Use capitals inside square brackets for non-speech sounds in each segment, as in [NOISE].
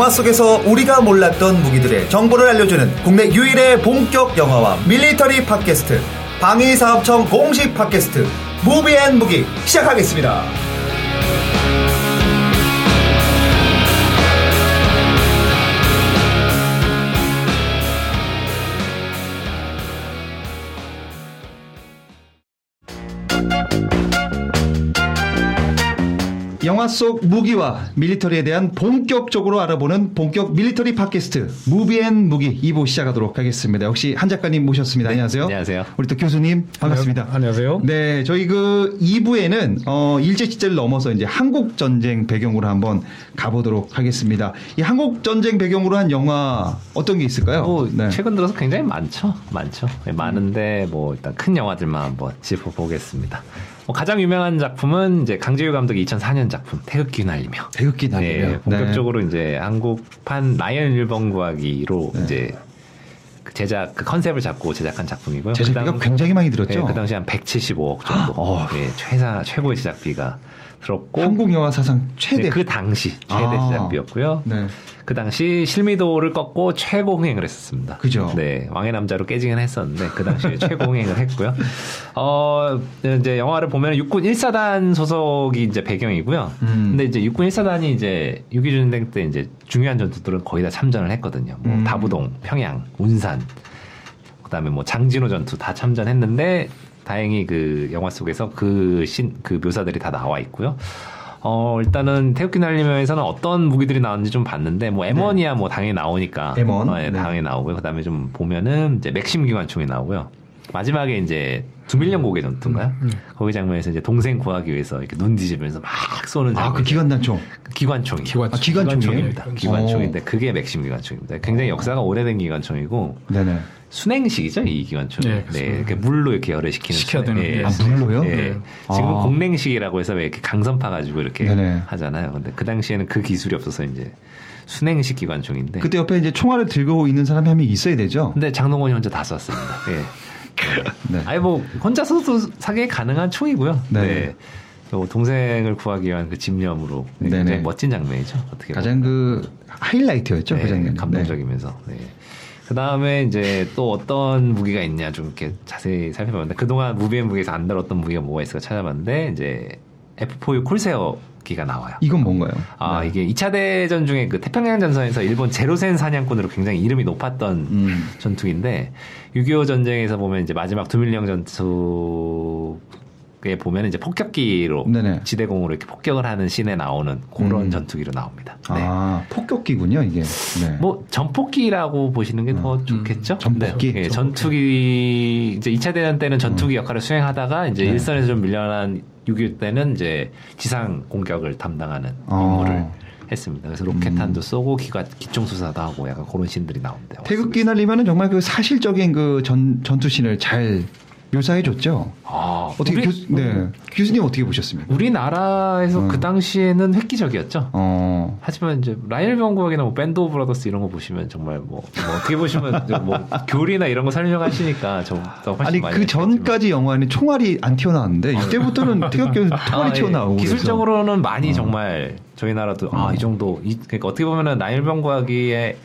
영화 속에서 우리가 몰랐던 무기들의 정보를 알려주는 국내 유일의 본격 영화와 밀리터리 팟캐스트 방위사업청 공식 팟캐스트 무비앤무기 시작하겠습니다. 영화 속 무기와 밀리터리에 대한 본격적으로 알아보는 본격 밀리터리 팟캐스트 무비앤 무기 2부 시작하도록 하겠습니다. 역시 한 작가님 모셨습니다. 네, 안녕하세요. 안녕하세요. 우리 또 교수님 반갑습니다. 안녕하세요. 네, 저희 그 2부에는 어 일제 시대를 넘어서 이제 한국 전쟁 배경으로 한번 가보도록 하겠습니다. 이 한국 전쟁 배경으로 한 영화 어떤 게 있을까요? 뭐 네. 최근 들어서 굉장히 많죠. 많죠. 네, 많은데 뭐 일단 큰 영화들만 한번 짚어보겠습니다. 뭐 가장 유명한 작품은 이제 강재유 감독의 2004년 작품 태극기 날리며. 태극기 날리며. 네, 본격적으로 이제 한국판 라이언 일본 구하기로 네. 이제 그 제작 그 컨셉을 잡고 제작한 작품이고요. 제작비가 그 당- 굉장히 많이 들었죠. 네, 그 당시 한 175억 정도. [GASPS] 어. 네, 최사 최고의 제작비가 들었고 한국 영화 사상 최대. 네, 그 당시 최대 아. 제작비였고요. 네. 그 당시 실미도를 꺾고 최고 흥행을 했었습니다. 그죠. 네, 왕의 남자로 깨지긴 했었는데 그 당시에 최고 흥행을 했고요. 어 이제 영화를 보면 육군 1사단 소속이 이제 배경이고요. 음. 근데 이제 육군 1사단이 이제 6.25 전쟁 때 이제 중요한 전투들은 거의 다 참전을 했거든요. 뭐 음. 다부동, 평양, 운산, 그다음에 뭐 장진호 전투 다 참전했는데 다행히 그 영화 속에서 그 신 그 묘사들이 다 나와 있고요. 어 일단은 태극기 날리면에서는 어떤 무기들이 나오는지 좀 봤는데 뭐 M1이야 뭐 당연히 나오니까 M1? 어, 예, 네. 당연히 나오고요. 그 다음에 좀 보면은 이제 맥심 기관총이 나오고요. 마지막에 이제 두밀령 고개 전투인가요? 음, 거기 장면에서 이제 동생 구하기 위해서 이렇게 눈 뒤집으면서 막 쏘는 장면. 아, 그 기관단총. 기관총이. 기관- 아? 기관총입니다. 기관총인데 그게 맥심 기관총입니다. 굉장히 역사가 오래된 기관총이고 네네. 순행식이죠 이 기관총이. 네, 네. 이렇게 물로 이렇게 열을 시키는. 예, 게. 아, 물로요? 예. 네. 지금 아. 공냉식이라고 해서 왜 이렇게 강선 파 가지고 이렇게 네네. 하잖아요. 근데 그 당시에는 그 기술이 없어서 이제 순행식 기관총인데. 그때 옆에 이제 총알을 들고 있는 사람이 한 명 있어야 되죠. 근데 장동건이 혼자 다 쐈습니다. [LAUGHS] 예. 네. 아니 뭐 혼자서도 사기 가능한 총이고요. 네. 네. 또 동생을 구하기 위한 그 집념으로 굉장히 네네. 멋진 장면이죠. 어떻게 가장 그 하이라이트였죠 네, 그 장면. 감동적이면서. 네. 그 다음에 이제 또 어떤 무기가 있냐 좀 이렇게 자세히 살펴봤는데 그동안 무비의 무기에서 안 다뤘던 무기가 뭐가 있을까 찾아봤는데 이제 F4U 콜세어 기가 나와요. 이건 뭔가요? 아 네. 이게 2차 대전 중에 그 태평양 전선에서 일본 제로센 사냥꾼으로 굉장히 이름이 높았던 음. 전투기인데 6.25 전쟁에서 보면 이제 마지막 두밀령 전투 에 보면 이제 폭격기로 네네. 지대공으로 이렇게 폭격을 하는 씬에 나오는 그런 음. 전투기로 나옵니다. 네. 아 폭격기군요 이게. 네. 뭐 전폭기라고 보시는 게더 좋겠죠. 전폭기? 네. 예, 전투기 이제 2차 대전 때는 전투기 역할을 수행하다가 이제 네. 일선에서 좀 밀려난 6.25 때는 이제 지상 공격을 담당하는 어. 임무를 했습니다. 그래서 로켓탄도 쏘고 기관 기총 수사도 하고 약간 그런 신들이 나옵니다. 태극기 휘날리며는 정말 그 사실적인 그 전 전투신을 잘 묘사해 줬죠. 아, 어떻게 우리, 교수, 네 교수님 어떻게 보셨습니까? 우리나라에서 음. 그 당시에는 획기적이었죠. 어. 하지만 이제 라이언 일병 구하기나 뭐 Band of Brothers 이런 거 보시면 정말 뭐, 뭐 어떻게 보시면 [LAUGHS] 뭐 교리나 이런 거 설명하시니까 좀더 훨씬 아니 많이 그. 전까지 영화에는 총알이 안 튀어나왔는데 이때부터는 [LAUGHS] 태극기에서 총알이 아, 예. 튀어나오고 기술적으로는 많이 어. 정말 저희 나라도 어. 아이 정도 이, 그러니까 어떻게 보면은 라이언 일병 구하기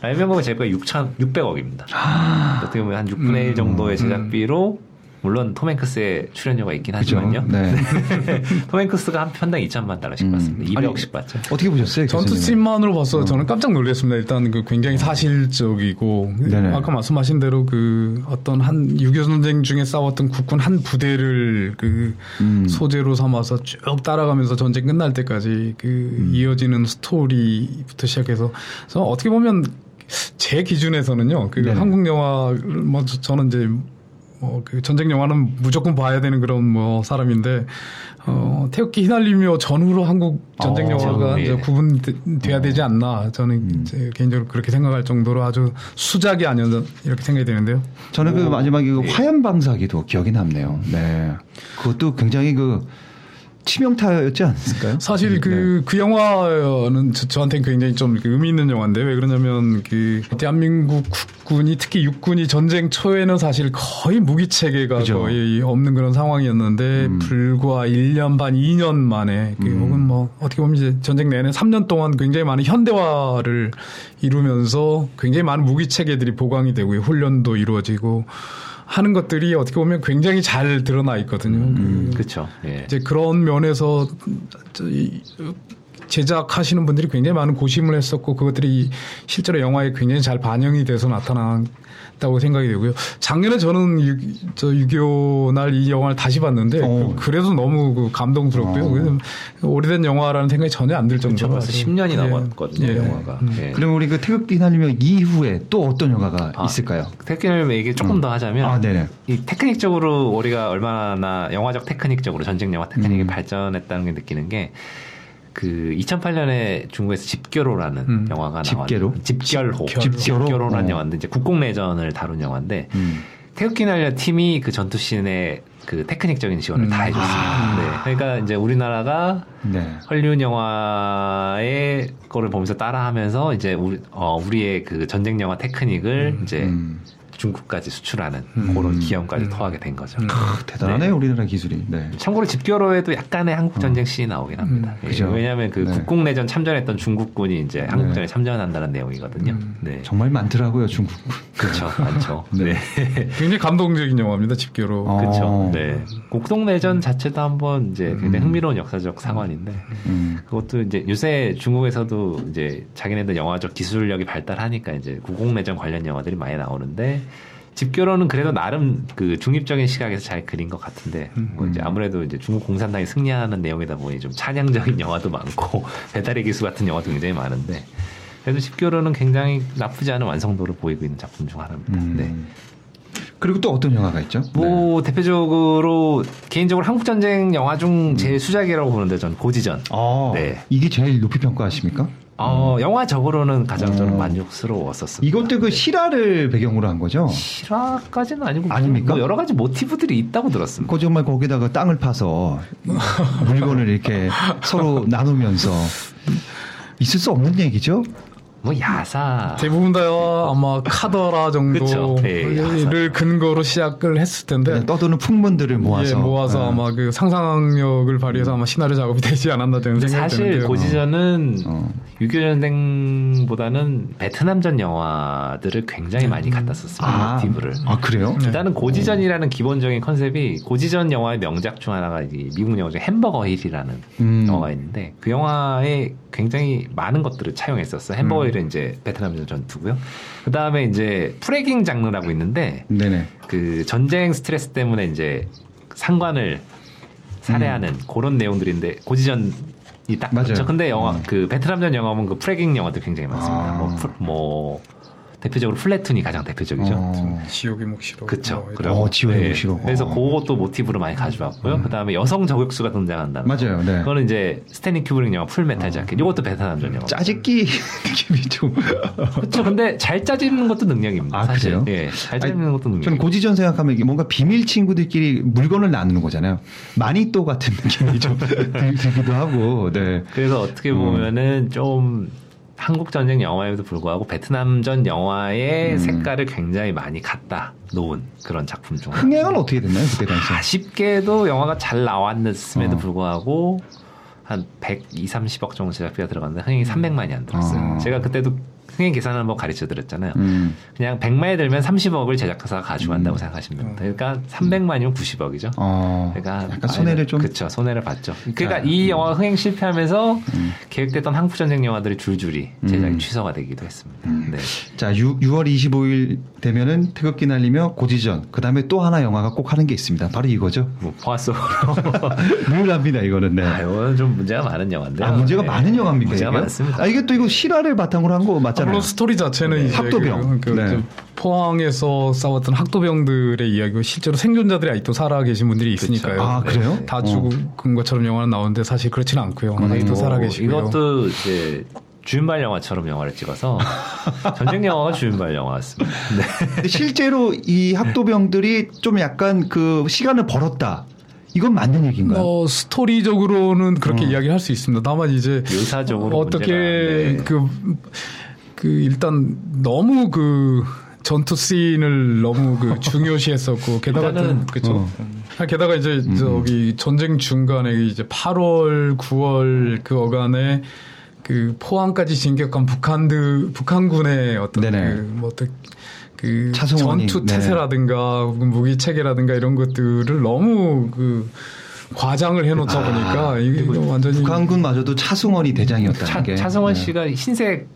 라이얼병국의 제가 6천 600억입니다. 아. 어떻게 보면 한 6분의 1 음, 정도의 음. 제작비로 물론 톰 행크스의 출연료가 있긴? 하지만요. 네. [LAUGHS] 톰 행크스가 한 편당 2천만 달러씩 음. 받습니다. 아니, 200억씩 받죠. 어떻게 보셨어요? 전투 교수님은? 씬만으로 봤어 저는 깜짝 놀랐습니다. 일단 그 굉장히 사실적이고 네네. 아까 말씀하신 대로 그 어떤 한6.25 전쟁 중에 싸웠던 국군 한 부대를 그 음. 소재로 삼아서 쭉 따라가면서 전쟁 끝날 때까지 그 음. 이어지는 스토리부터 시작해서 그래서 어떻게 보면 제 기준에서는요 그 네네. 한국 영화 뭐 저- 저는 이제 뭐그 전쟁 영화는 무조건 봐야 되는 그런 뭐 사람인데 어 태극기 휘날리며 전후로 한국 전쟁 어, 영화가 예. 구분돼야 되지 않나 저는 음. 개인적으로 그렇게 생각할 정도로 아주 수작이 아니었나 이렇게 생각이 되는데요. 저는 그 오, 마지막에 그 예. 화염 방사기도 기억이 남네요. 네. 그것도 굉장히 그 치명타였지 않았을까요? 사실 그, 그 영화는 저, 한테는 굉장히 좀 의미 있는 영화인데 왜 그러냐면 그 대한민국 국군이 특히 육군이 전쟁 초에는 사실 거의 무기 체계가 그죠. 거의 없는 그런 상황이었는데 음. 불과 1년 반, 2년 만에 그 혹은 뭐 어떻게 보면 이제 전쟁 내내 3년 동안 굉장히 많은 현대화를 이루면서 굉장히 많은 무기 체계들이 보강이 되고 훈련도 이루어지고 하는 것들이 어떻게 보면 굉장히 잘 드러나 있거든요. 그 그렇죠. 예. 이제 그런 면에서 제작하시는 분들이 굉장히 많은 고심을 했었고 그것들이 실제로 영화에 굉장히 잘 반영이 돼서 나타 났다고 생각이 되고요. 작년에 저는 유, 저6.25 날 이 영화를 다시 봤는데 어. 그, 래도 너무 그 감동스럽고요. 어. 오래된 영화라는 생각이 전혀 안들 그렇죠. 정도로 벌써 아주- 10년이 예. 넘었거든요, 예. 영화가. 예. 그럼 우리 그 태극기 휘날리며 이후에 또 어떤 영화가 아, 있을까요? 테크닉 얘기 조금 더 하자면 아, 네네. 이 테크닉적으로 우리가 얼마나 영화적 테크닉적으로 전쟁 영화 테크닉이 음. 발전했다는 게 느끼는 게 그 2008년에 중국에서 집결호라는 음. 영화가 집결호? 나왔는데 집결호 집결호? 집결호라는 어. 영화인데 이제 국공 내전을 다룬 영화인데 음. 태극기 날려 팀이 그 전투 씬에 그 테크닉적인 지원을 음. 다 해줬습니다. 아. 네. 그러니까 이제 우리나라가 네. 헐리우드 영화의 거를 보면서 따라하면서 이제 우리 어 우리의 그 전쟁 영화 테크닉을 이제 음. 중국까지 수출하는 음. 그런 기염까지 음. 토하게 된 거죠. 음. 크, 대단하네요, 우리나라 기술이. 네. 참고로 집결호에도 약간의 한국 전쟁 씬이 나오긴 합니다. 음. 예, 그죠. 왜냐하면 그 네. 국공내전 참전했던 중국군이 이제 한국전에 참전한다는 내용이거든요. 음. 네, 정말 많더라고요, 중국. 그렇죠, 많죠. [LAUGHS] 네. 네, 굉장히 감동적인 영화입니다. 집결호. 어. 그렇죠. 네, 국동내전 자체도 한번 이제 굉장히 음. 흥미로운 역사적 상황인데 음. 그것도 이제 요새 중국에서도 이제 자기네들 영화적 기술력이 발달하니까 이제 국공내전 관련 영화들이 많이 나오는데 집결호는 그래도 나름 그 중립적인 시각에서 잘 그린 것 같은데 뭐 이제 아무래도 이제 중국 공산당이 승리하는 내용이다 보니 좀 찬양적인 영화도 많고 [LAUGHS] 배달의 기수 같은 영화도 굉장히 많은데 그래도 집결호는 굉장히 나쁘지 않은 완성도를 보이고 있는 작품 중 하나입니다. 음. 네. 그리고 또 어떤 영화가 있죠? 뭐 대표적으로 개인적으로 한국 전쟁 영화 중 음. 제 수작이라고 보는데 전 고지전. 아, 네. 이게 제일 높이 평가하십니까? 어, 영화적으로는 가장 저는 어. 만족스러웠었습니다. 이것도 그 실화를 배경으로 한 거죠? 실화까지는 아니고 아닙니까? 뭐 여러 가지 모티브들이 있다고 들었습니다. 그 정말 거기다가 땅을 파서 물건을 이렇게 서로 나누면서 있을 수 없는 얘기죠? 뭐 야사 대부분 다 아마 카더라. 정도를 예, 근거로 시작을 했을 텐데 떠도는 풍문들을 모아서 예, 모아서 네. 아마 그 상상력을 발휘해서 아마 시나리오 작업이 되지 않았나 되는 생각이 사실 드는데요. 고지전은 어. 6.25 전쟁보다는 베트남전 영화들을 굉장히 많이 갖다 썼습니다. 아, 모티브를. 아 그래요? 네. 일단은 고지전이라는 기본적인 컨셉이 고지전 영화의 명작 중 하나가 이 미국 영화 중에 Hamburger Hill이라는 음. 영화가 있는데 그 영화에 굉장히 많은 것들을 차용했었어요. 햄버거 음. 이제 베트남전 전투고요. 그 다음에 이제 fragging 장르라고 있는데 네네. 그 전쟁 스트레스 때문에 이제 상관을 살해하는 음. 그런 내용들인데 고지전 이 딱 맞아요. 그렇죠. 근데 영화 음. 그 베트남전 영화 보면 그 fragging 영화도 굉장히 많습니다. 아. 뭐, 풀- 뭐 대표적으로 Platoon이 가장 대표적이죠. 어. 지옥의 묵시로 그쵸. 뭐 그리고 어, 지옥의 네. 묵시록. 그래서 어. 그것도 모티브로 많이 가져왔고요. 그 다음에 여성 저격수가 등장한다는. 거. 맞아요. 네. 그거는 이제 스탠리 큐브릭 영화 Full Metal Jacket. 이것도 베트남전 영화. 짜집기 느낌이 좀. 그렇죠. 근데 잘 짜지는 것도 능력입니다. 아, 사실. 그래요? 예, 잘 짜지는 것도 능력. 저는 고지전 생각하면 이게 뭔가 비밀 친구들끼리 물건을 나누는 거잖아요. 마니또 같은 느낌이 좀 [LAUGHS] 들- 들기도 하고. 네. 그래서 어떻게 보면은 좀 한국 전쟁 영화에도 불구하고 베트남 전 영화의 음. 색깔을 굉장히 많이 갖다 놓은 그런 작품 중. 흥행은 어떻게 됐나요 그때 당시에? 아쉽게도 영화가 잘 나왔음에도 어. 불구하고 한 120, 30억 정도 제작비가 들어갔는데 흥행이 300만이 안 들었어요. 어. 제가 그때도 흥행 계산을 한번 가르쳐 드렸잖아요. 음. 그냥 100만이 들면 30억을 제작사가 가져간다고 음. 생각하시면 됩니다. 그러니까 300만이면 90억이죠. 어. 그러니까 약간 손해를 좀. 그렇죠 손해를 봤죠. 그러니까 자, 이 영화 가 흥행 실패하면서 음. 계획됐던 한국 전쟁 영화들이 줄줄이 제작이 음. 취소가 되기도 했습니다. 네. 자, 6, 6월 25일 되면은 태극기 날리며 고지전. 그 다음에 또 하나 영화가 꼭 하는 게 있습니다. 바로 이거죠. 뭐 보았어. [LAUGHS] 늘 합니다, 이거는. 네. 아, 이거는 좀 문제가 많은 영화인데. 아, 문제가 많은 영화입니까? 문제가 이게요? 많습니다. 아, 이게 또 이거 실화를 바탕으로 한 거 맞 잖아요. 물론 스토리 자체는 네. 이제 학도병. 그, 그 네. 포항에서 싸웠던 학도병들의 이야기고 실제로 생존자들이 아직도 살아 계신 분들이 있으니까요. 아, 그래요? 다 어. 죽은 것처럼 영화는 나오는데 사실 그렇지는 않고요. 아직도 뭐 살아 계시고요. 이것도 이제 주윤발 영화처럼 영화를 찍어서 [LAUGHS] 전쟁 영화가 주윤발 영화였습니다. 네. 실제로 이 학도병들이 좀 약간 그 시간을 벌었다. 이건 맞는 얘기인가요? 어, 스토리적으로는 그렇게 이야기할 수 있습니다. 다만 이제 묘사적으로 어떻게 문제가, 네. 그, 그 일단 너무 그 전투 씬을 너무 그 [LAUGHS] 중요시했었고 게다가 일단은 그죠. 어. 아, 게다가 이제 저기 전쟁 중간에 이제 8월, 9월 그 어간에 그 포항까지 진격한 북한드 북한군의 어떤 네네. 그뭐 어떤 그 차승원이, 전투 네. 태세라든가 혹은 무기 체계라든가 이런 것들을 너무 그 과장을 해놓다 보니까 이게 완전히 북한군마저도 차승원이 대장이었다는 차, 게. 차승원 네. 씨가 흰색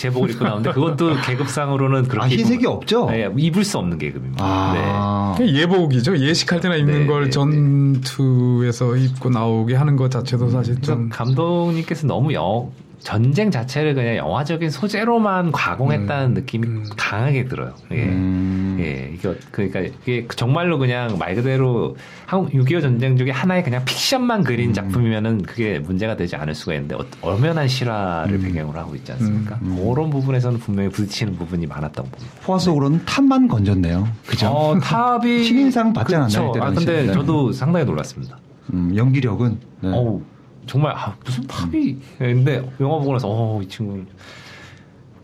제복을 입고 나오는데 그것도 [LAUGHS] 계급상으로는 그렇게 아, 흰색이 없죠? 네, 입을 수 없는 계급입니다. 아. 그게 예복이죠. 예식할 때나 입는 네, 걸 네, 전투에서 입고 나오게 하는 것 자체도 사실 네. 좀 감독님께서 너무 영, 전쟁 자체를 그냥 영화적인 소재로만 가공했다는 느낌이 강하게 들어요. 예. 음. 예, 이거 그러니까 이게 정말로 그냥 말 그대로 한국 6.25 전쟁 중에 하나의 그냥 픽션만 그린 작품이면은 그게 문제가 되지 않을 수가 있는데 어- 엄연한 실화를 배경으로 하고 있지 않습니까? 그런 부분에서는 분명히 부딪히는 부분이 많았다고 봅니다. 포화 속으로는 탑만 건졌네요. 그죠? 어, 탑이 [LAUGHS] 신인상 받지 않았나요, 아? 근데 네. 저도 상당히 놀랐습니다. 음, 연기력은. 네. 어우 정말 아, 무슨 탑이 근데 영화 보고 나서 어 이 친구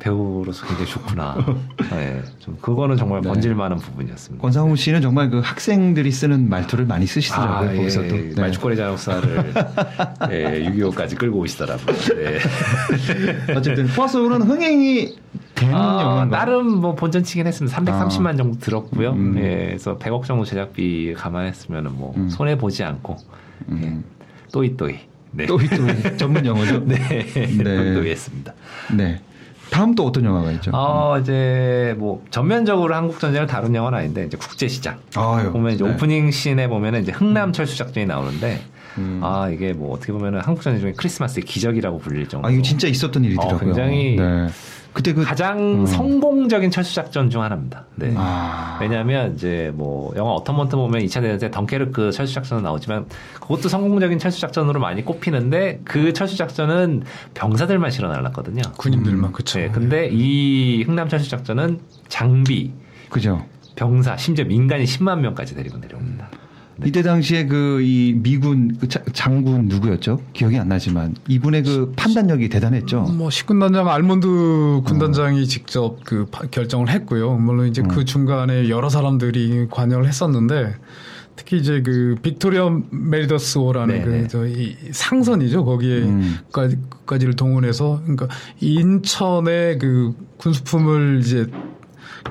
배우로서 굉장히 좋구나. [LAUGHS] 네, 좀 그거는 정말 네. 번질 만한 부분이었습니다. 권상우 씨는 정말 그 학생들이 쓰는 말투를 많이 쓰시더라고요. 아, 거기서도. 예, 네. 말죽거리 장역사를 [LAUGHS] 예, 6.25까지 끌고 오시더라고요. 네. [LAUGHS] 어쨌든 포화 속으로는 흥행이 되는 아, 영화인가요? 나름 뭐 본전치긴 했습니다. 330만 정도 들었고요. 음. 예, 그래서 100억 정도 제작비 감안했으면은 뭐 음. 손해 보지 않고 예, 음. 또이또이 네. 또, 또 전문 영어죠? [LAUGHS] 네, 네. 또이또이 했습니다. 네. 다음 또 어떤 영화가 있죠? 어, 이제 뭐 전면적으로 한국 전쟁을 다룬 영화는 아닌데 이제 국제 시장 아유, 보면 이제 네. 오프닝 씬에 보면은 이제 흥남 철수 작전이 나오는데 음. 아 이게 뭐 어떻게 보면은 한국 전쟁 중에 크리스마스의 기적이라고 불릴 정도로 아, 이거 진짜 있었던 일이더라고요. 어, 굉장히 네. 그때 그 가장 음. 성공적인 철수 작전 중 하나입니다. 네. 아. 왜냐하면 이제 뭐 영화 어텀먼트 보면 2차 대전 때 덩케르크 철수 작전은 나오지만 그것도 성공적인 철수 작전으로 많이 꼽히는데 그 철수 작전은 병사들만 실어 날랐거든요. 군인들만 그쵸. 네, 근데 이 흥남 철수 작전은 장비, 그죠. 병사, 심지어 민간인 10만 명까지 데리고 내려옵니다. 이때 당시에 그 이 미군 그 자- 장군 누구였죠? 기억이 안 나지만 이분의 그 판단력이 대단했죠. 뭐 식군단장 알몬드 군단장이 직접 그 파- 결정을 했고요. 물론 이제 그 중간에 여러 사람들이 관여를 했었는데 특히 이제 그 빅토리아 메리더스호라는 네네. 그 저희 상선이죠. 거기에 음. 까지, 까지를 동원해서 그러니까 인천의 그 군수품을 이제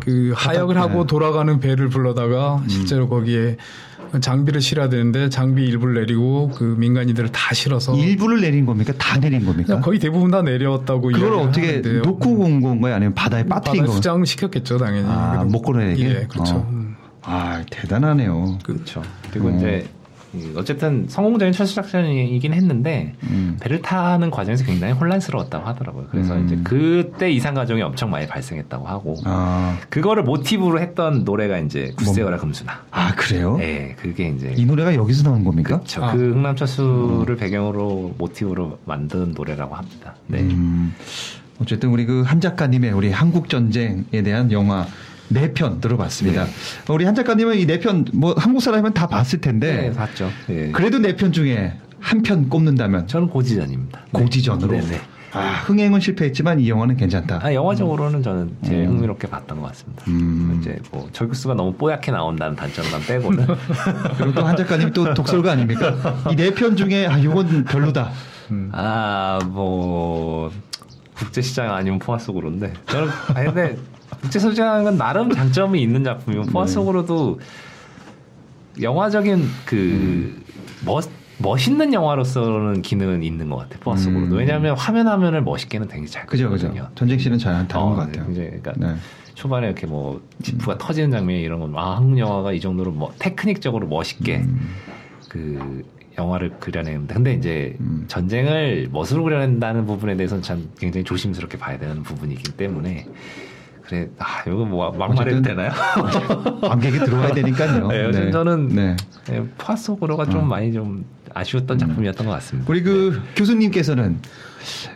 그 하역을 네. 하고 돌아가는 배를 불러다가 실제로 거기에 장비를 실어야 되는데 장비 일부를 내리고 그 민간인들을 다 실어서 일부를 내린 겁니까? 다 내린 겁니까? 거의 대부분 다 내려왔다고 그걸 이야기를 어떻게 하는데요. 놓고 온 건가요? 아니면 바다에 빠뜨린 바다에 건가요? 수장 시켰겠죠 당연히. 아, 그럼- 목걸이에게? 예, 그렇죠. 어. 음. 아, 대단하네요. 그렇죠. 그리고 음. 이제 이 어쨌든 성공적인 철수 작전이긴 했는데 음. 배를 타는 과정에서 굉장히 혼란스러웠다고 하더라고요. 그래서 음. 이제 그때 이상 가정이 엄청 많이 발생했다고 하고 아, 그거를 모티브로 했던 노래가 이제 굳세어라 금수나. 아 그래요? 네, 그게 이제 이 노래가 여기서 나온 겁니까? 그렇죠. 아. 그 흥남 철수를 배경으로 모티브로 만든 노래라고 합니다. 네. 음, 어쨌든 우리 그 한 작가님의 우리 한국 전쟁에 대한 영화 네 편 들어봤습니다. 우리 한 작가님은 이 네 편 뭐 한국 사람이면 다 봤을 텐데 네, 봤죠. 예. 그래도 네 편 중에 한 편 꼽는다면 저는 고지전입니다. 네. 고지전으로. 네네. 아, 흥행은 실패했지만 이 영화는 괜찮다. 아, 영화적으로는 저는 제일 음. 흥미롭게 봤던 것 같습니다. 음. 이제 뭐 저격수가 너무 뽀얗게 나온다는 단점만 빼고는 [LAUGHS] 그리고 또 한 작가님 또 독설가 아닙니까? 이 네 편 중에 아 이건 별로다. 아뭐 국제 시장 아니면 포화 속으로인데 저는 아니 근데 국제 시장은 나름 장점이 있는 작품이고 포화 네. 속으로도 영화적인 그 멋, 멋있는 영화로서는 기능은 있는 것 같아요. 포화 속으로도 음. 왜냐하면 화면 화면을 멋있게는 되게 잘 그죠, 그죠. 그리거든요. 전쟁 씨는 잘 다른 어, 것 네, 같아요. 굉장히 그러니까 네. 초반에 이렇게 뭐 지프가 터지는 장면 이런 건 아, 한국 영화가 이 정도로 뭐 테크닉적으로 멋있게 음. 그 영화를 그려내는데 근데 이제 음. 전쟁을 멋으로 그려낸다는 부분에 대해서는 참 굉장히 조심스럽게 봐야 되는 부분이기 때문에 그래, 아, 이거 뭐, 막말해도 되나요? [LAUGHS] 관객이 들어와야 되니까요. 네, 요즘 저는 네. 네, 포화 속으로가 좀 많이 좀 아쉬웠던 작품이었던 것 같습니다. 우리 그 교수님께서는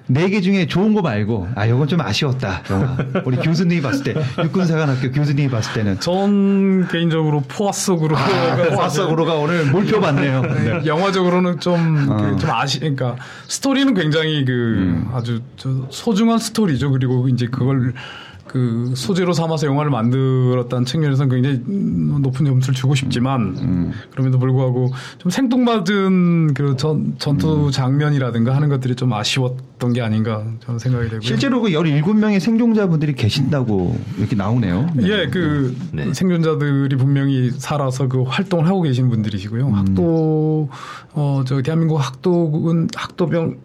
네 개 중에 좋은 거 말고 아 이건 좀 아쉬웠다 영화. 우리 교수님이 봤을 때 육군사관학교 교수님이 봤을 때는 전 개인적으로 포화 속으로 [LAUGHS] 화석으로가 오늘 몰표 받네요. 네. 영화적으로는 좀, 어. 그, 좀 아시, 그러니까, 스토리는 굉장히 그, 음. 아주 저 소중한 스토리죠. 그리고 이제 그걸 그 소재로 삼아서 영화를 만들었다는 측면에서는 굉장히 음, 높은 점수를 주고 싶지만, 음. 그럼에도 불구하고 좀 생뚱맞은 그 전, 음. 전투 장면이라든가 하는 것들이 좀 아쉬웠던 게 아닌가 저는 생각이 되고요. 실제로 그 17명의 생존자분들이 계신다고 이렇게 나오네요. 네. 예, 그 네. 생존자들이 분명히 살아서 그 활동을 하고 계신 분들이시고요. 음. 학도 어 저 대한민국 학도군 학도병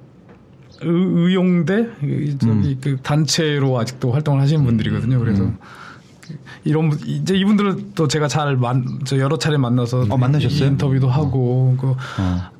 의, 의용대 이 저기 음. 그 단체로 아직도 활동을 하시는 분들이거든요. 그래서 그 이런 분- 이제 이분들은 또 제가 잘만저 여러 차례 만나서 어, 만나셨어요? 인터뷰도 하고 그 어.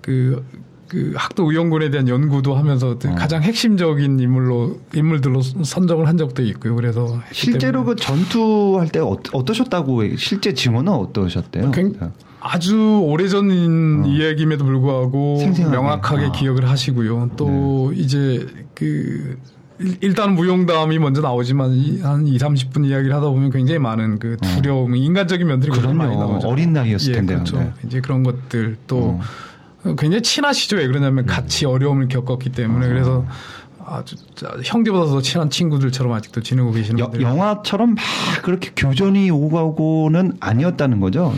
그, 그 학도 의용군에 대한 연구도 하면서 어. 가장 핵심적인 인물로 인물들로 선정을 한 적도 있고요. 그래서 실제로 그 전투할 때 어, 어떠셨다고 실제 증언은 어떠셨대요? 굉- 아주 오래전 이야기임에도 불구하고 어. 생생하게. 명확하게 아. 네. 기억을 하시고요. 또 이제 그 일- 일단 무용담이 먼저 나오지만 이- 한 2, 30분 이야기를 하다 보면 굉장히 많은 그 두려움, 인간적인 면들이 굉장히 많이 어. 그럼요. 나오죠. 어린 나이였을 예, 텐데요. 그렇죠. 네. 이제 그런 것들 또 굉장히 친하시죠. 왜 그러냐면 같이 어려움을 겪었기 때문에 그래서 아주 자- 형제보다 더 친한 친구들처럼 아직도 지내고 계시는 여- 분들. 영화처럼 막 그렇게 교전이 오고 가고는 아니었다는 거죠.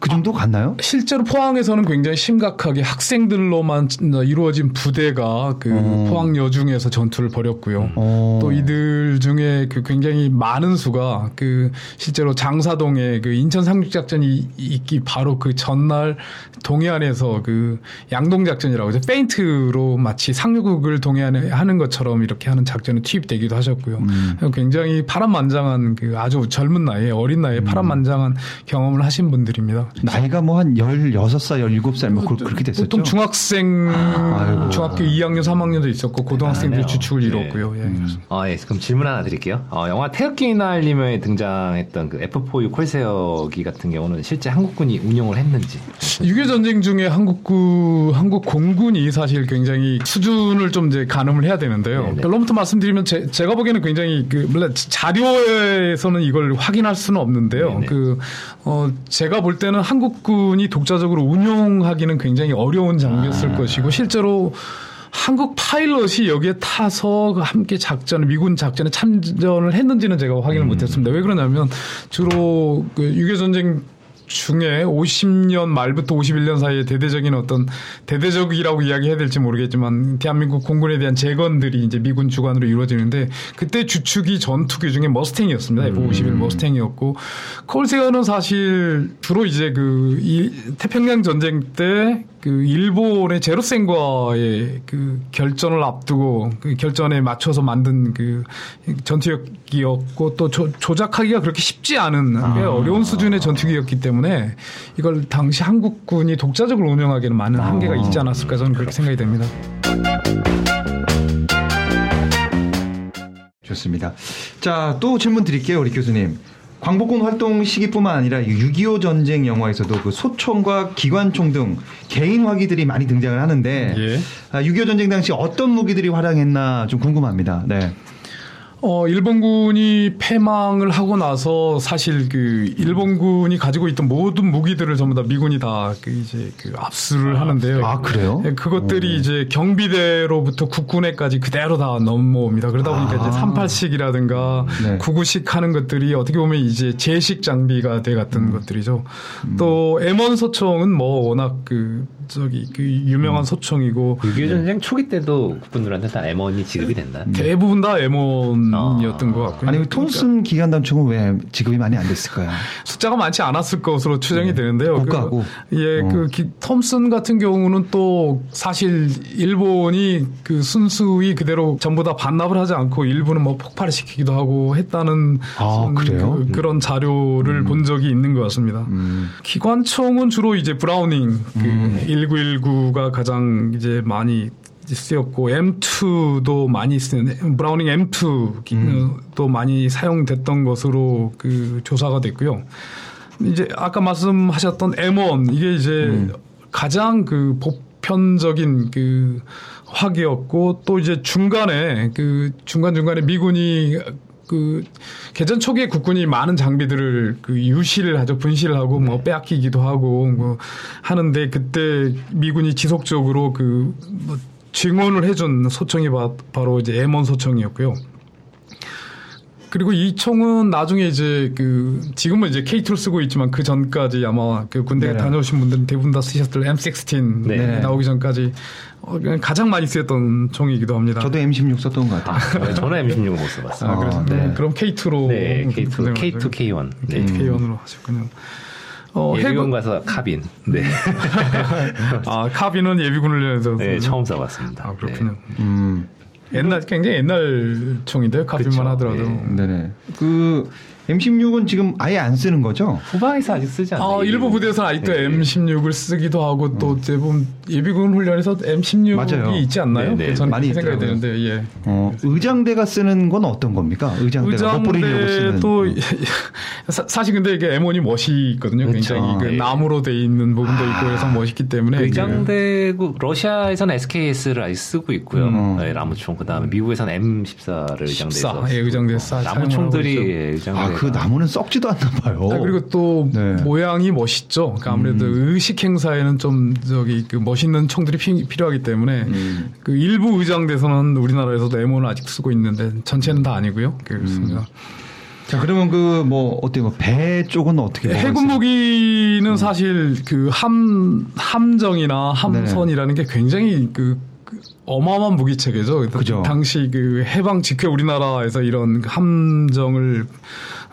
그 정도 갔나요? 실제로 포항에서는 굉장히 심각하게 학생들로만 이루어진 부대가 그 어. 포항 여중에서 전투를 벌였고요. 어. 또 이들 중에 그 굉장히 많은 수가 그 실제로 장사동에 그 인천 상륙 작전이 있기 바로 그 전날 동해안에서 그 양동 작전이라고 해서 페인트로 마치 상륙을 동해안에 하는 것처럼 이렇게 하는 작전에 투입되기도 하셨고요. 굉장히 파란만장한 그 아주 젊은 나이에 어린 나이에 파란만장한 경험을 하신 분들입니다. 나이가 뭐 한 16살, 17살 뭐 그- 그렇게 됐었죠. 보통 중학생, 아이고. 중학교 2학년, 3학년도 있었고 고등학생들이 대단하네요. 주축을 네. 이뤘고요. 예. 아, 예. 그럼 질문 하나 드릴게요. 어, 영화 태극기 날리며에 등장했던 그 F4U 콜세어기 같은 경우는 실제 한국군이 운용을 했는지. 6.25 전쟁 중에 한국군, 한국 공군이 사실 굉장히 수준을 좀 이제 가늠을 해야 되는데요. 네네. 결론부터 말씀드리면 제, 가 보기에는 굉장히 그, 물론 자료에서는 이걸 확인할 수는 없는데요. 네네. 그, 어, 제가 볼 때는 한국군이 독자적으로 운용하기는 굉장히 어려운 장비였을 것이고 실제로 한국 파일럿이 여기에 타서 함께 작전, 미군 작전에 참전을 했는지는 제가 확인을 못했습니다. 왜 그러냐면 주로 그 유교 전쟁 중에 50년 말부터 51년 사이에 대대적인 어떤 대대적이라고 이야기해야 될지 모르겠지만 대한민국 공군에 대한 재건들이 이제 미군 주관으로 이루어지는데 그때 주축이 전투기 중에 머스탱이었습니다. F-51 머스탱이었고 콜세어는 사실 주로 이제 그 이 태평양 전쟁 때 그 일본의 제로센과의 그 결전을 앞두고 그 결전에 맞춰서 만든 그 전투 기였고 또 조, 조작하기가 그렇게 쉽지 않은 꽤 어려운 수준의 전투기였기 때문에 이걸 당시 한국군이 독자적으로 운영하기에는 많은 한계가 있지 않았을까 저는 그렇게 생각이 됩니다. 좋습니다. 자, 또 질문 드릴게요, 우리 교수님. 광복군 활동 시기뿐만 아니라 6.25 전쟁 영화에서도 그 소총과 기관총 등 개인 화기들이 많이 등장을 하는데 예. 아, 6.25 전쟁 당시 어떤 무기들이 활약했나 좀 궁금합니다. 네. 어, 일본군이 패망을 하고 나서 사실 그 일본군이 가지고 있던 모든 무기들을 전부 다 미군이 다 그 이제 그 압수를 하는데요. 아, 그래요? 예, 그것들이 이제 경비대로부터 국군에까지 그대로 다 넘어옵니다. 그러다 보니까 아. 이제 38식이라든가 네. 99식 하는 것들이 어떻게 보면 이제 제식 장비가 돼 같은 음. 것들이죠. 또 M1 소총은 뭐 워낙 그 저기 그 음. 유명한 소총이고 6.25 전쟁 초기 때도 국군들한테 다 M1이 지급이 된다. 대부분 다 M1 이었던 것 같고요. 아니, 그 톰슨 기관단총은 왜 지급이 많이 안 됐을까요? [LAUGHS] 숫자가 많지 않았을 것으로 추정이 되는데요. 네. 고가고. 그, 예, 어. 그 기- 톰슨 같은 경우는 또 사실 일본이 그 순수히 그대로 전부 다 반납을 하지 않고 일부는 뭐 폭발을 시키기도 하고 했다는 아, 음, 그래요? 그, 런 자료를 본 적이 있는 것 같습니다. 음. 기관총은 주로 이제 브라우닝 그 1919가 가장 이제 많이 쓰였고 M2도 많이 쓰는 브라우닝 M2도 많이 사용됐던 것으로 그 조사가 됐고요. 이제 아까 말씀하셨던 M1 이게 이제 가장 그 보편적인 그 화기였고 또 이제 중간에 그 중간 중간에 미군이 그 개전 초기에 국군이 많은 장비들을 그 유실을 하죠. 분실을 하고 뭐 빼앗기기도 하고 뭐 하는데 그때 미군이 지속적으로 그뭐 증원을 해준 소총이 바, 바로 이제 M1 소총이었고요. 그리고 이 총은 나중에 이제 그 지금은 이제 K2를 쓰고 있지만 그 전까지 아마 그 군대 에 네네. 다녀오신 분들은 대부분 다 쓰셨을 M16 네. 나오기 전까지 어, 가장 많이 쓰였던 총이기도 합니다. 저도 M16 썼던 것 같아요. 네, 저는 M16을 못 써봤어요. 아, 그래서 아, 네. 그럼 K2로 네, K2, K2, K1. 네. K1으로 하셨군요. 어, 예비군 해군 가서 카빈. 네. [LAUGHS] 아 카비는 예비군 훈련에서 네, 처음 써봤습니다. 아 그렇군요. 음. 옛날 굉장히 옛날 총인데요. 카빈만 그쵸. 하더라도. 네. 네네. 그 M16은 지금 아예 안 쓰는 거죠? 네. 후방에서 아직 쓰지 않나요? 아, 일부 부대에서는 아직도 네. M16을 쓰기도 하고 또 대부분 예비군 훈련에서 M16이 맞아요. 있지 않나요? 네, 네. 저는 많이 생각이. 되는데 예. 어, 의장대가 쓰는 건 어떤 겁니까? 의장대가 헛부리려고 쓰는. 의장대도 [LAUGHS] 사- 사실 근데 이게 M1이 멋이 있거든요. 그렇죠. 굉장히 그 네. 나무로 돼 있는 부분도 있고 그래서 멋있기 때문에 의장대고 러시아에서는 SKS를 아직 쓰고 있고요. 음. 네, 라무총 그다음에 미국에서는 M14를 의장대에서 14, 예, 의장대에 쓰고. 쏴- 라무총들이 예, 의장대 아, 그 나무는 썩지도 않나 봐요. 아, 그리고 또 네. 모양이 멋있죠. 그러니까 아무래도 의식 행사에는 좀 저기 그 멋있는 총들이 피- 필요하기 때문에 음. 그 일부 의장대에서는 우리나라에서도 M1을 아직 쓰고 있는데 전체는 다 아니고요. 그렇습니다. 자, 그러면 그 뭐 어때 뭐배 쪽은 어떻게 뭐가 해군 있어요? 무기는 사실 그 함 함정이나 함선이라는 게 굉장히 그, 그 어마어마한 무기 체계죠. 그죠. 당시 그 해방 직후에 우리나라에서 이런 함정을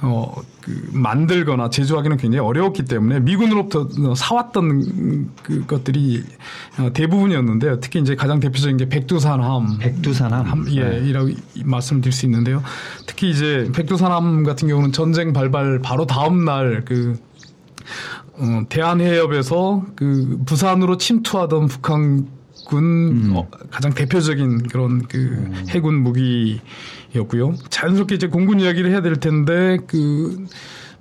어, 그 만들거나 제조하기는 굉장히 어려웠기 때문에 미군으로부터 사왔던 그 것들이 어, 대부분이었는데요. 특히 이제 가장 대표적인 게 백두산함. 백두산함. 함, 예, 네. 이라고 이- 말씀드릴 수 있는데요. 특히 이제 백두산함 같은 경우는 전쟁 발발 바로 다음 날그 어, 대한해협에서 그 부산으로 침투하던 북한 군 음. 어, 가장 대표적인 그런 그 해군 무기였고요. 자연스럽게 이제 공군 이야기를 해야 될 텐데 그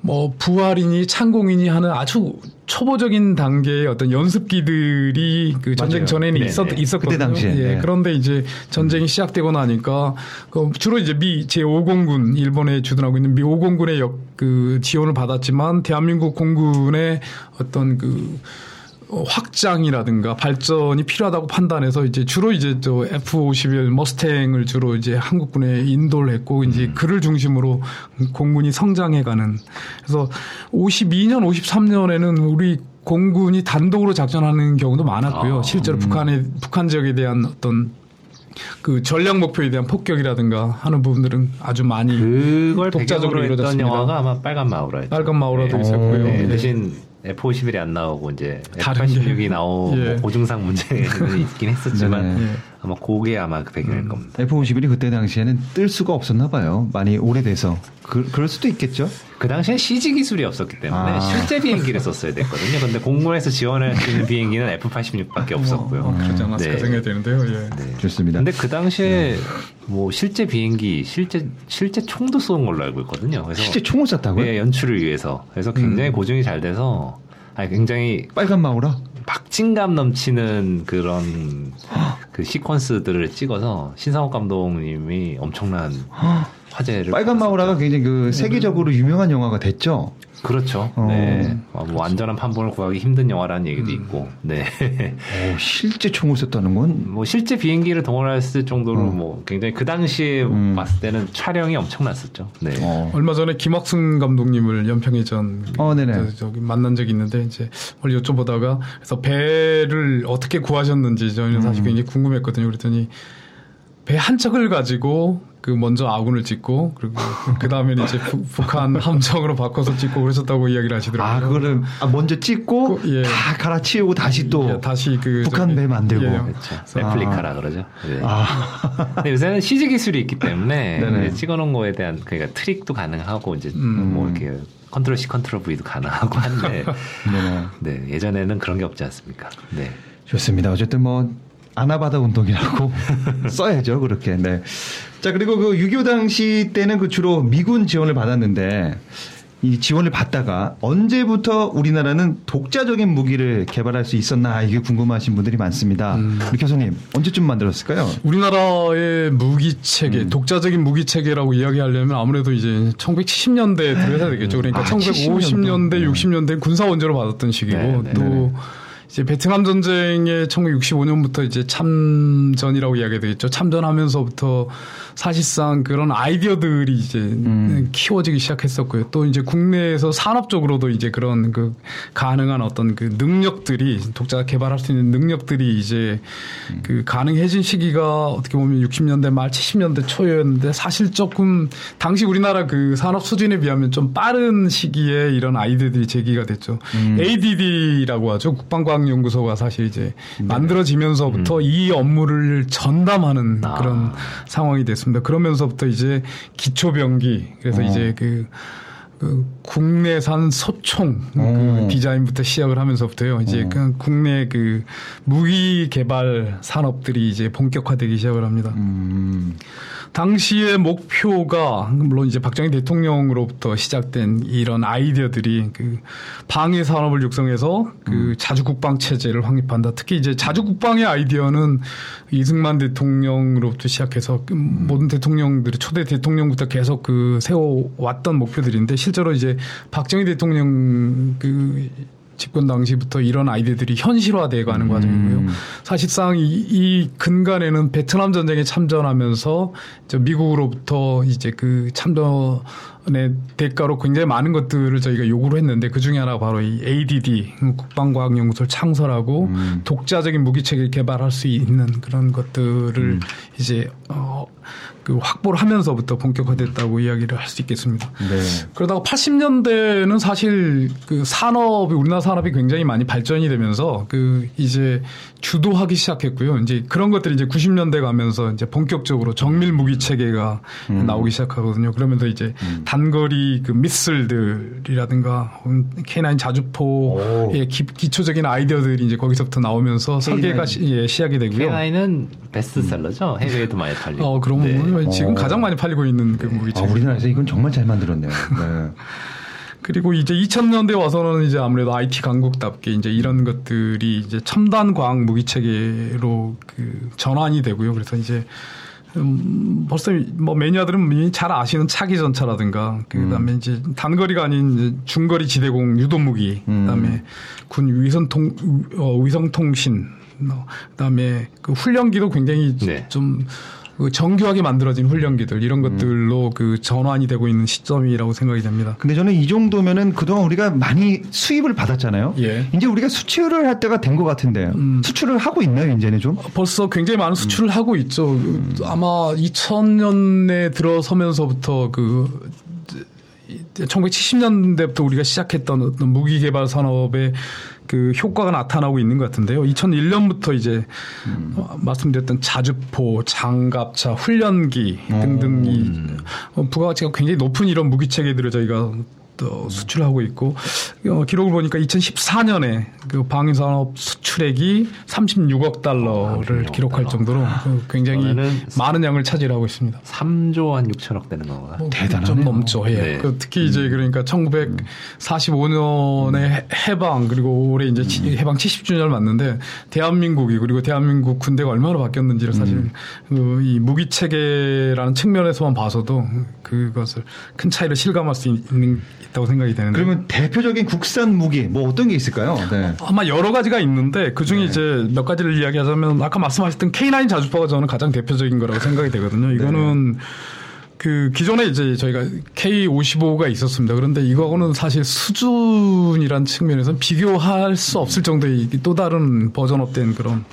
뭐 부활이니 창공이니 하는 아주 초보적인 단계의 어떤 연습기들이 그 전쟁 맞아요. 전에는 네네. 있었 있었거든요. 그때 당시에, 예, 네. 그런데 이제 전쟁이 시작되고 나니까 그 주로 이제 미 제5공군 일본에 주둔하고 있는 미 5공군의 역, 그 지원을 받았지만 대한민국 공군의 어떤 그 어, 확장이라든가 발전이 필요하다고 판단해서 이제 주로 이제 저 F-51 머스탱을 주로 이제 한국군에 인도를 했고 이제 그를 중심으로 공군이 성장해가는 그래서 52년, 53년에는 우리 공군이 단독으로 작전하는 경우도 많았고요. 아, 실제로 북한의 북한 지역에 대한 어떤 그 전략 목표에 대한 폭격이라든가 하는 부분들은 아주 많이 그걸 독자적으로 이루어졌습니다. 영화가 아마 빨간 마우라였죠. 빨간 마우라도 네. 있었고요. 네, 네. 대신 F51이 안 나오고 이제 다른 F86이 게. 나오고 예. 뭐 고증상 문제는 [LAUGHS] 있긴 했었지만. 예. 아마 그게 아마 그 배경일 음. 겁니다. F-51이 그때 당시에는 뜰 수가 없었나 봐요. 많이 오래돼서. 그, 그럴 수도 있겠죠. 그 당시엔 CG 기술이 없었기 때문에 아. 실제 비행기를 썼어야 됐거든요. 근데 공군에서 지원할 수 있는 비행기는 F86밖에 없었고요. 어, 그러지 않았을까 네. 생각이 되는데요. 예. 네. 좋습니다. 근데 그 당시에 뭐 실제 비행기, 실제 실제 총도 쏜 걸로 알고 있거든요. 그래서 실제 총을 쐈다고요? 예, 연출을 위해서. 그래서 굉장히 음. 고증이 잘 돼서 아니 굉장히 빨간 마우라? 박진감 넘치는 그런 그 시퀀스들을 찍어서 신상욱 감독님이 엄청난 화제를 빨간 받았었죠. 마우라가 굉장히 그 세계적으로 유명한 영화가 됐죠. 그렇죠. 어. 네. 어, 뭐 완전한 판본을 구하기 힘든 영화라는 얘기도 있고, 네. 오, 실제 총을 쐈다는 건 뭐 실제 비행기를 동원했을 정도로 어. 뭐 굉장히 그 당시에 음. 봤을 때는 촬영이 엄청났었죠. 네. 어. 얼마 전에 김학순 감독님을 연평해 전 어, 네네. 저- 저기 만난 적이 있는데 이제 원래 여쭤보다가 그래서 배를 어떻게 구하셨는지 저는 사실 음. 굉장히 궁금했거든요. 그랬더니 배 한 척을 가지고 그 먼저 아군을 찍고 그리고 그 다음에 이제 부- 북한 함정으로 바꿔서 찍고 그러셨다고 이야기를 하시더라고요. 아, 그거를 아, 먼저 찍고 그, 예. 다 갈아치우고 다시 또 예, 다시 그 북한 배 만들고. 예. 그렇죠. 레플리카라 그러죠. 네. 아, 근데 요새는 CG 기술이 있기 때문에 [LAUGHS] 찍어놓은 거에 대한 그러니까 트릭도 가능하고 이제 음. 뭐 이렇게 control C control V도 가능하고 한데. [LAUGHS] 네 예전에는 그런 게 없지 않습니까? 네. 좋습니다. 어쨌든 뭐 아나바다 운동이라고 [LAUGHS] 써야죠 그렇게. 네. 자 그리고 그 6.25 당시 때는 그 주로 미군 지원을 받았는데 이 지원을 받다가 언제부터 우리나라는 독자적인 무기를 개발할 수 있었나 이게 궁금하신 분들이 많습니다. 음. 우리 교수님 언제쯤 만들었을까요? 우리나라의 무기 체계, 음. 독자적인 무기 체계라고 이야기하려면 아무래도 이제 1970년대에 들어야 되겠죠. 그러니까 아, 1950년대, 70년대. 60년대 군사 원조를 받았던 시기고 네, 네. 또 이제 베트남 전쟁에 1965년부터 이제 참전이라고 이야기가 되겠죠. 참전하면서부터 사실상 그런 아이디어들이 이제 음. 키워지기 시작했었고요. 또 이제 국내에서 산업적으로도 이제 그런 그 가능한 어떤 그 능력들이 독자가 개발할 수 있는 능력들이 이제 그 가능해진 시기가 어떻게 보면 60년대 말 70년대 초였는데 사실 조금 당시 우리나라 그 산업 수준에 비하면 좀 빠른 시기에 이런 아이디어들이 제기가 됐죠. ADD라고 하죠. 국방과학 연구소가 사실 이제 만들어지면서부터 이 업무를 전담하는 아. 그런 상황이 됐습니다. 그러면서부터 이제 기초병기 그래서 어. 이제 그, 그 국내산 소총 어. 그 디자인부터 시작을 하면서부터요. 이제 어. 그 국내 그 무기 개발 산업들이 이제 본격화되기 시작을 합니다. 음, 당시의 목표가 물론 이제 박정희 대통령으로부터 시작된 이런 아이디어들이 그 방위 산업을 육성해서 그 자주 국방 체제를 확립한다. 특히 이제 자주 국방의 아이디어는 이승만 대통령으로부터 시작해서 그 모든 대통령들이 초대 대통령부터 계속 그 세워 왔던 목표들인데 실제로 이제 박정희 대통령 그 집권 당시부터 이런 아이디어들이 현실화돼 가는 과정이고요. 사실상 이, 이 근간에는 베트남 전쟁에 참전하면서 저 미국으로부터 이제 그 참전 의 대가로 굉장히 많은 것들을 저희가 요구를 했는데 그 중에 하나가 바로 이 ADD 국방과학연구소를 창설하고 독자적인 무기체계를 개발할 수 있는 그런 것들을 이제 어, 그 확보를 하면서부터 본격화됐다고 이야기를 할 수 있겠습니다. 네. 그러다가 80년대는 사실 그 산업이 우리나라 산업이 굉장히 많이 발전이 되면서 그 이제 주도하기 시작했고요. 이제 그런 것들이 이제 90년대 가면서 이제 본격적으로 정밀 무기 체계가 나오기 시작하거든요. 그러면서 이제 단거리 그 미슬들이라든가 K9 자주포의 기, 기초적인 아이디어들이 이제 거기서부터 나오면서 설계가 시, 예, 시작이 되고요. K9은 베스트셀러죠. 해외에도 많이 팔리고. 어, 그런 네. 지금 어. 가장 많이 팔리고 있는 그 무기 아, 체계. 우리나라에서 이건 정말 잘 만들었네요. [LAUGHS] 네. 그리고 이제 2000년대 와서는 이제 아무래도 IT 강국답게 이제 이런 것들이 이제 첨단 과학 무기 체계로 그 전환이 되고요. 그래서 이제 음, 벌써 뭐 매니아들은 이미 잘 아시는 차기 전차라든가 그다음에 이제 단거리가 아닌 중거리 지대공 유도 무기 그다음에 군 위성 통 어, 위성 통신 어, 그다음에 그 훈련기도 굉장히 네. 좀 그 정교하게 만들어진 훈련기들 이런 것들로 그 전환이 되고 있는 시점이라고 생각이 됩니다. 근데 저는 이 정도면은 그동안 우리가 많이 수입을 받았잖아요. 예. 이제 우리가 수출을 할 때가 된 것 같은데 수출을 하고 있나요, 이제는 좀? 벌써 굉장히 많은 수출을 하고 있죠. 아마 2000년에 들어서면서부터 그 1970년대부터 우리가 시작했던 어떤 무기 개발 산업의 그 효과가 나타나고 있는 것 같은데요. 2001년부터 이제 어, 말씀드렸던 자주포, 장갑차, 훈련기 등등 이 어, 부가가치가 굉장히 높은 이런 무기 체계들을 저희가 또 수출하고 있고 어, 기록을 보니까 2014년에 그 방위산업 수출액이 36억 달러를 36억 기록할 달러. 정도로 그 굉장히 많은 양을 차지하고 있습니다. 3조 한 6천억 되는 건가? 뭐 대단하네요. 좀 넘죠. 예. 네. 그 특히 이제 그러니까 1945년에 해방 그리고 올해 이제 치- 해방 70주년을 맞는데 대한민국이 그리고 대한민국 군대가 얼마나 바뀌었는지를 사실 그 이 무기 체계라는 측면에서만 봐서도 그것을 큰 차이를 실감할 수 있는 있다고 생각이 되는데 그러면 대표적인 국산 무기 뭐 어떤 게 있을까요? 네. 아마 여러 가지가 있는데 그 중에 이제 몇 가지를 이야기하자면 아까 말씀하셨던 K9 자주포가 저는 가장 대표적인 거라고 생각이 되거든요. 이거는 그 기존에 이제 저희가 K55가 있었습니다. 그런데 이거하고는 사실 수준이란 측면에서 비교할 수 없을 정도의 또 다른 버전업된 그런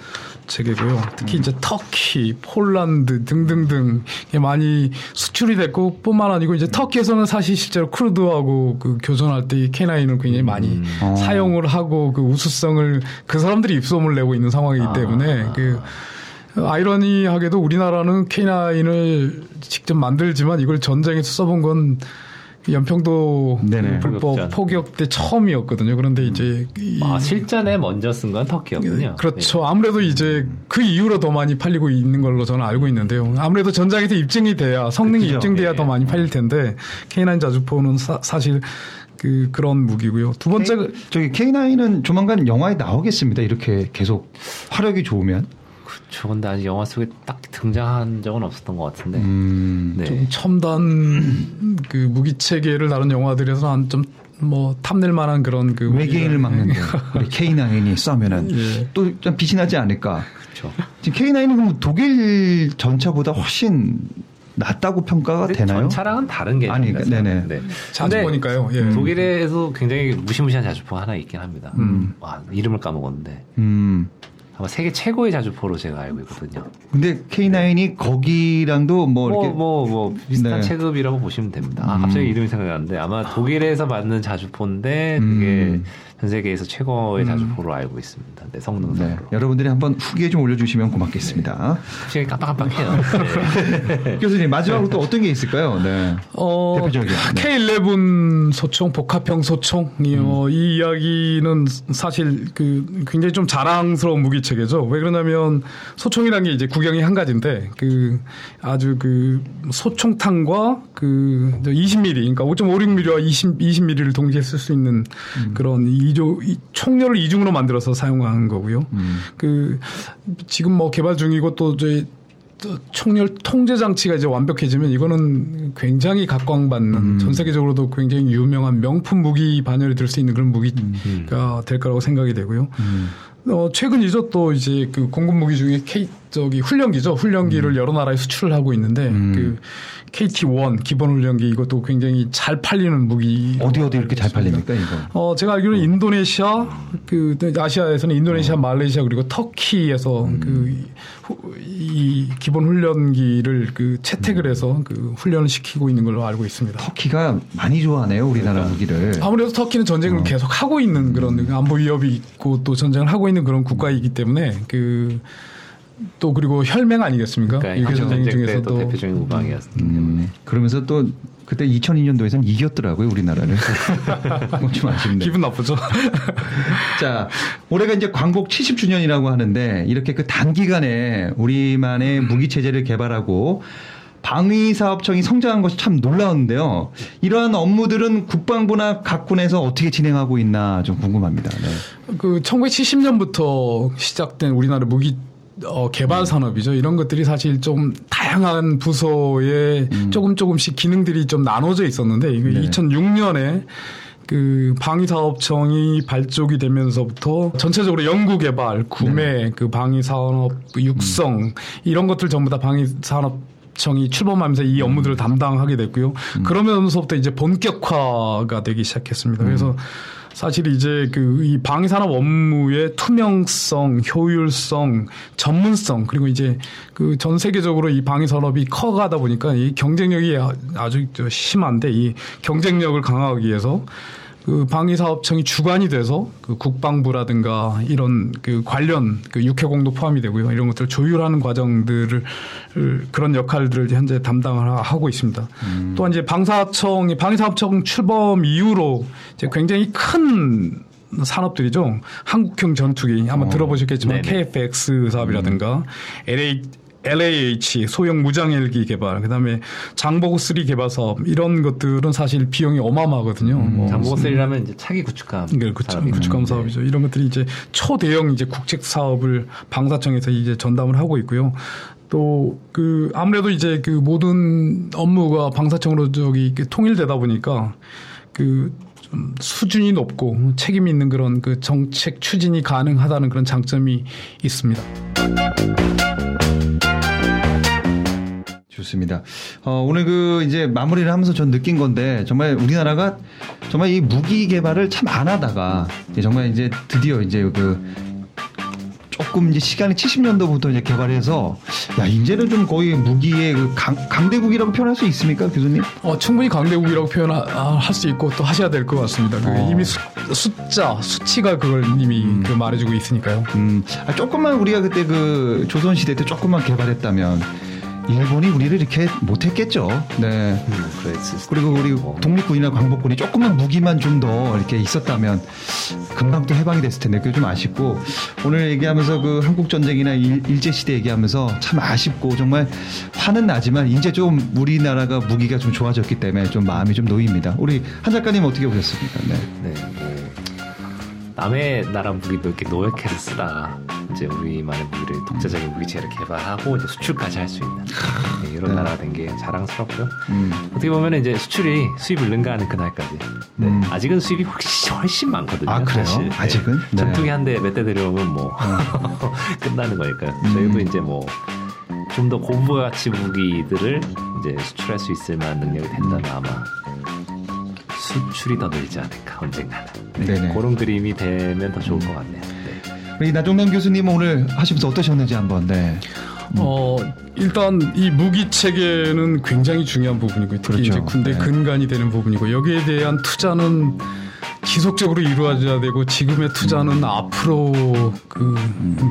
체계고요. 특히 이제 터키, 폴란드 등등등 많이 수출이 됐고 뿐만 아니고 이제 터키에서는 사실 실제로 크루드하고 그 교전할 때 이 K9을 굉장히 많이 어. 사용을 하고 그 우수성을 그 사람들이 입소문을 내고 있는 상황이기 때문에 그 아이러니하게도 우리나라는 K9을 직접 만들지만 이걸 전쟁에서 써본 건 연평도 네네. 불법 포격전. 포격 때 처음이었거든요. 그런데 이제 이- 아, 실전에 먼저 쓴 건 터키였군요. 그렇죠. 아무래도 이제 그 이후로 더 많이 팔리고 있는 걸로 저는 알고 있는데요. 아무래도 전장에서 입증이 돼야 성능이 그죠. 입증돼야 예. 더 많이 팔릴 텐데 K9 자주포는 사, 실그 그런 무기고요. 두 번째 가 저기 K9은 조만간 영화에 나오겠습니다. 이렇게 계속 화력이 좋으면. 그렇죠. 근데 아직 영화 속에 딱 등장한 적은 없었던 것 같은데. 음. 네. 좀 첨단 그 무기 체계를 다룬 영화들에서는 좀 뭐 탐낼 만한 그런 그 외계인을 막는데 우리 K9이 쏘면은 예. 또좀 빛이 나지 않을까. 그렇죠. 지금 K9은 그럼 독일 전차보다 훨씬 낫다고 평가가 되나요? 전차랑은 다른 게 아니, 네네. 네. 자주 근데 보니까요. 예. 독일에도 굉장히 무시무시한 자주포가 하나 있긴 합니다. 와, 이름을 까먹었는데 음. 아마 세계 최고의 자주포로 제가 알고 있거든요. 근데 K9이 거기랑도 뭐뭐 이렇게 뭐뭐 비슷한 네. 체급이라고 보시면 됩니다. 아, 음. 갑자기 이름이 생각이 나는데 아마 독일에서 만든 자주포인데 그게 음. 전 세계에서 최고의 자주포로 알고 있습니다. 네, 네. 성능상으로. 여러분들이 한번 후기에 좀 올려주시면 고맙겠습니다. 확실히 깜빡깜빡해요. [LAUGHS] 네. 교수님 마지막으로 또 어떤 게 있을까요? 네. 어, 대표적인, 네. K11 소총, 복합형 소총이요. 음. 이 이야기는 사실 그 굉장히 좀 자랑스러운 무기 체계죠. 왜 그러냐면 소총이라는 게 이제 구경이 한 가지인데 그 아주 그 소총탄과 그 20mm, 그러니까 5.56mm와 20, 20mm를 동시에 쓸 수 있는 음. 그런 이조 이 총열을 이중으로 만들어서 사용한 거고요. 음. 그 지금 뭐 개발 중이고 또 저희 또 총열 통제 장치가 이제 완벽해지면 이거는 굉장히 각광받는 음. 전 세계적으로도 굉장히 유명한 명품 무기 반열에 들수 있는 그런 무기가 될 거라고 생각이 되고요. 음. 어, 최근이죠. 또 이제 그 공군 무기 중에 K 저기 훈련기죠. 훈련기를 여러 나라에 수출을 하고 있는데 음. 그 KT1 기본 훈련기 이것도 굉장히 잘 팔리는 무기. 어디 어디 이렇게 잘 팔립니까 이거? 어, 제가 알기로 는 인도네시아, 그, 아시아에서는 인도네시아, 말레이시아, 그리고 터키에서 그, 후- 이 기본 훈련기를 그 채택을 해서 그 훈련을 시키고 있는 걸로 알고 있습니다. 터키가 많이 좋아하네요 우리나라 무기를. 아무래도 터키는 전쟁을 계속 하고 있는 그런 안보 위협이 있고 또 전쟁을 하고 있는 그런 국가이기 때문에 그, 또 그리고 혈맹 아니겠습니까? 그러니까 일개 전쟁 중에서도 대표적인 우방이었기 때문에. 음, 그러면서 또 그때 2002년도에서는 이겼더라고요 우리나라를. 그건 [LAUGHS] 좀 아쉽네. 기분 나쁘죠. [LAUGHS] 자, 올해가 이제 광복 70주년이라고 하는데 이렇게 그 단기간에 우리만의 무기 체제를 개발하고 방위사업청이 성장한 것이 참 놀라운데요. 이러한 업무들은 국방부나 각군에서 어떻게 진행하고 있나 좀 궁금합니다. 네. 그 1970년부터 시작된 우리나라 무기 어, 개발 산업이죠. 이런 것들이 사실 좀 다양한 부서에 조금 조금씩 기능들이 좀 나눠져 있었는데 이거 네. 2006년에 그 방위사업청이 발족이 되면서부터 전체적으로 연구 개발, 구매, 그 방위산업 그 육성 이런 것들 전부 다 방위산업 청이 출범하면서 이 업무들을 담당하게 됐고요. 그러면서부터 이제 본격화가 되기 시작했습니다. 그래서 사실 이제 그 이 방위산업 업무의 투명성, 효율성, 전문성 그리고 이제 그 전 세계적으로 이 방위산업이 커가다 보니까 이 경쟁력이 아- 아주 저 심한데 이 경쟁력을 강화하기 위해서 그 방위사업청이 주관이 돼서 그 국방부라든가 이런 그 관련 그 육해공도 포함이 되고요. 이런 것들을 조율하는 과정들을 그런 역할들을 현재 담당을 하고 있습니다. 또한 이제 방사청이 방위사업청 출범 이후로 이제 굉장히 큰 산업들이죠. 한국형 전투기 아마 들어보셨겠지만 네네. KF-X 사업이라든가 LA LAH 소형 무장헬기 개발, 그다음에 장보고 3 개발 사업 이런 것들은 사실 비용이 어마어마하거든요. 뭐 장보고셀이라면 이제 차기 구축함. 네, 구축, 산업이죠. 구축감 네. 사업이죠. 이런 것들이 이제 초대형 이제 국책 사업을 방사청에서 이제 전담을 하고 있고요. 또 그 아무래도 이제 그 모든 업무가 방사청으로 저기 통일되다 보니까 그좀 수준이 높고 책임 있는 그런 그 정책 추진이 가능하다는 그런 장점이 있습니다. 좋습니다. 어, 오늘 그 이제 마무리를 하면서 전 느낀 건데 정말 우리나라가 정말 이 무기 개발을 참 안 하다가 이제 정말 이제 드디어 이제 그 조금 이제 시간이 70년도부터 이제 개발해서 야 이제는 좀 거의 무기의 그 강, 강대국이라고 표현할 수 있습니까 교수님? 어, 충분히 강대국이라고 표현할 수 있고 또 하셔야 될 것 같습니다. 그 어. 이미 수, 숫자, 수치가 그걸 이미 그 말해주고 있으니까요. 음, 아, 조금만 우리가 그때 그 조선 시대 때 조금만 개발했다면 일본이 우리를 이렇게 못했겠죠. 네. 음, 그리고 우리. 독립군이나 광복군이 조금만 무기만 좀 더 이렇게 있었다면 금방 또 해방이 됐을 텐데 그게 좀 아쉽고 오늘 얘기하면서 그 한국 전쟁이나 일, 제 시대 얘기하면서 참 아쉽고 정말 화는 나지만 이제 좀 우리나라가 무기가 좀 좋아졌기 때문에 좀 마음이 좀 놓입니다. 우리 한 작가님 어떻게 보셨습니까? 네. 네, 뭐 남의 나라 무기도 이렇게 노획해서 쓰다가 이제 우리만의 무기를 독자적인 무기체를 개발하고 이제 수출까지 할 수 있는 네, 이런 네. 나라가 된 게 자랑스럽고요. 음. 어떻게 보면 이제 수출이 수입을 능가하는 그날까지 네, 음. 아직은 수입이 훨씬, 훨씬 많거든요. 아, 그래요? 사실. 네. 아직은? 네. 전투기 한 대 몇 대 들여오면 뭐 [LAUGHS] 끝나는 거니까요. 음. 저희도 이제 뭐 좀 더 고부가 가치 무기들을 이제 수출할 수 있을 만한 능력이 된다면 아마 수출이 더 늘지 않을까 언젠가는 네, 네네. 그런 그림이 되면 더 좋을 것 같네요. 네. 우리 나종남 교수님 오늘 하시면서 어떠셨는지 한번 네. 어, 일단 이 무기 체계는 굉장히 중요한 부분이고요. 특히 그렇죠. 이제 군대 네. 근간이 되는 부분이고 여기에 대한 투자는 지속적으로 이루어져야 되고 지금의 투자는 음. 앞으로 그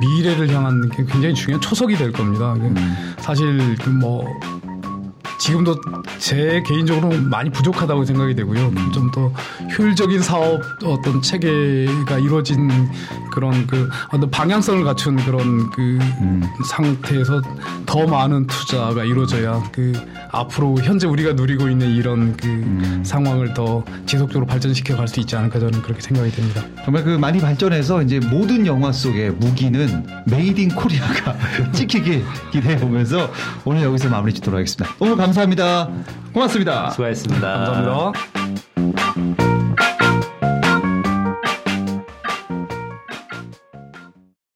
미래를 향한 게 굉장히 중요한 초석이 될 겁니다. 그 음. 사실 그뭐 지금도 제 개인적으로 많이 부족하다고 생각이 되고요. 음. 좀더 효율적인 사업 어떤 체계가 이루어진 그런 그 어떤 방향성을 갖춘 그런 그 음. 상태에서 더 많은 투자가 이루어져야 그 앞으로 현재 우리가 누리고 있는 이런 그 음. 상황을 더 지속적으로 발전시켜 갈 수 있지 않을까 저는 그렇게 생각이 됩니다. 정말 그 많이 발전해서 이제 모든 영화 속에 무기는 made in Korea가 [LAUGHS] 찍히길 기대해 보면서 오늘 여기서 마무리 짓도록 하겠습니다. 오늘 감사합니다. 고맙습니다. 수고하셨습니다. 감사합니다.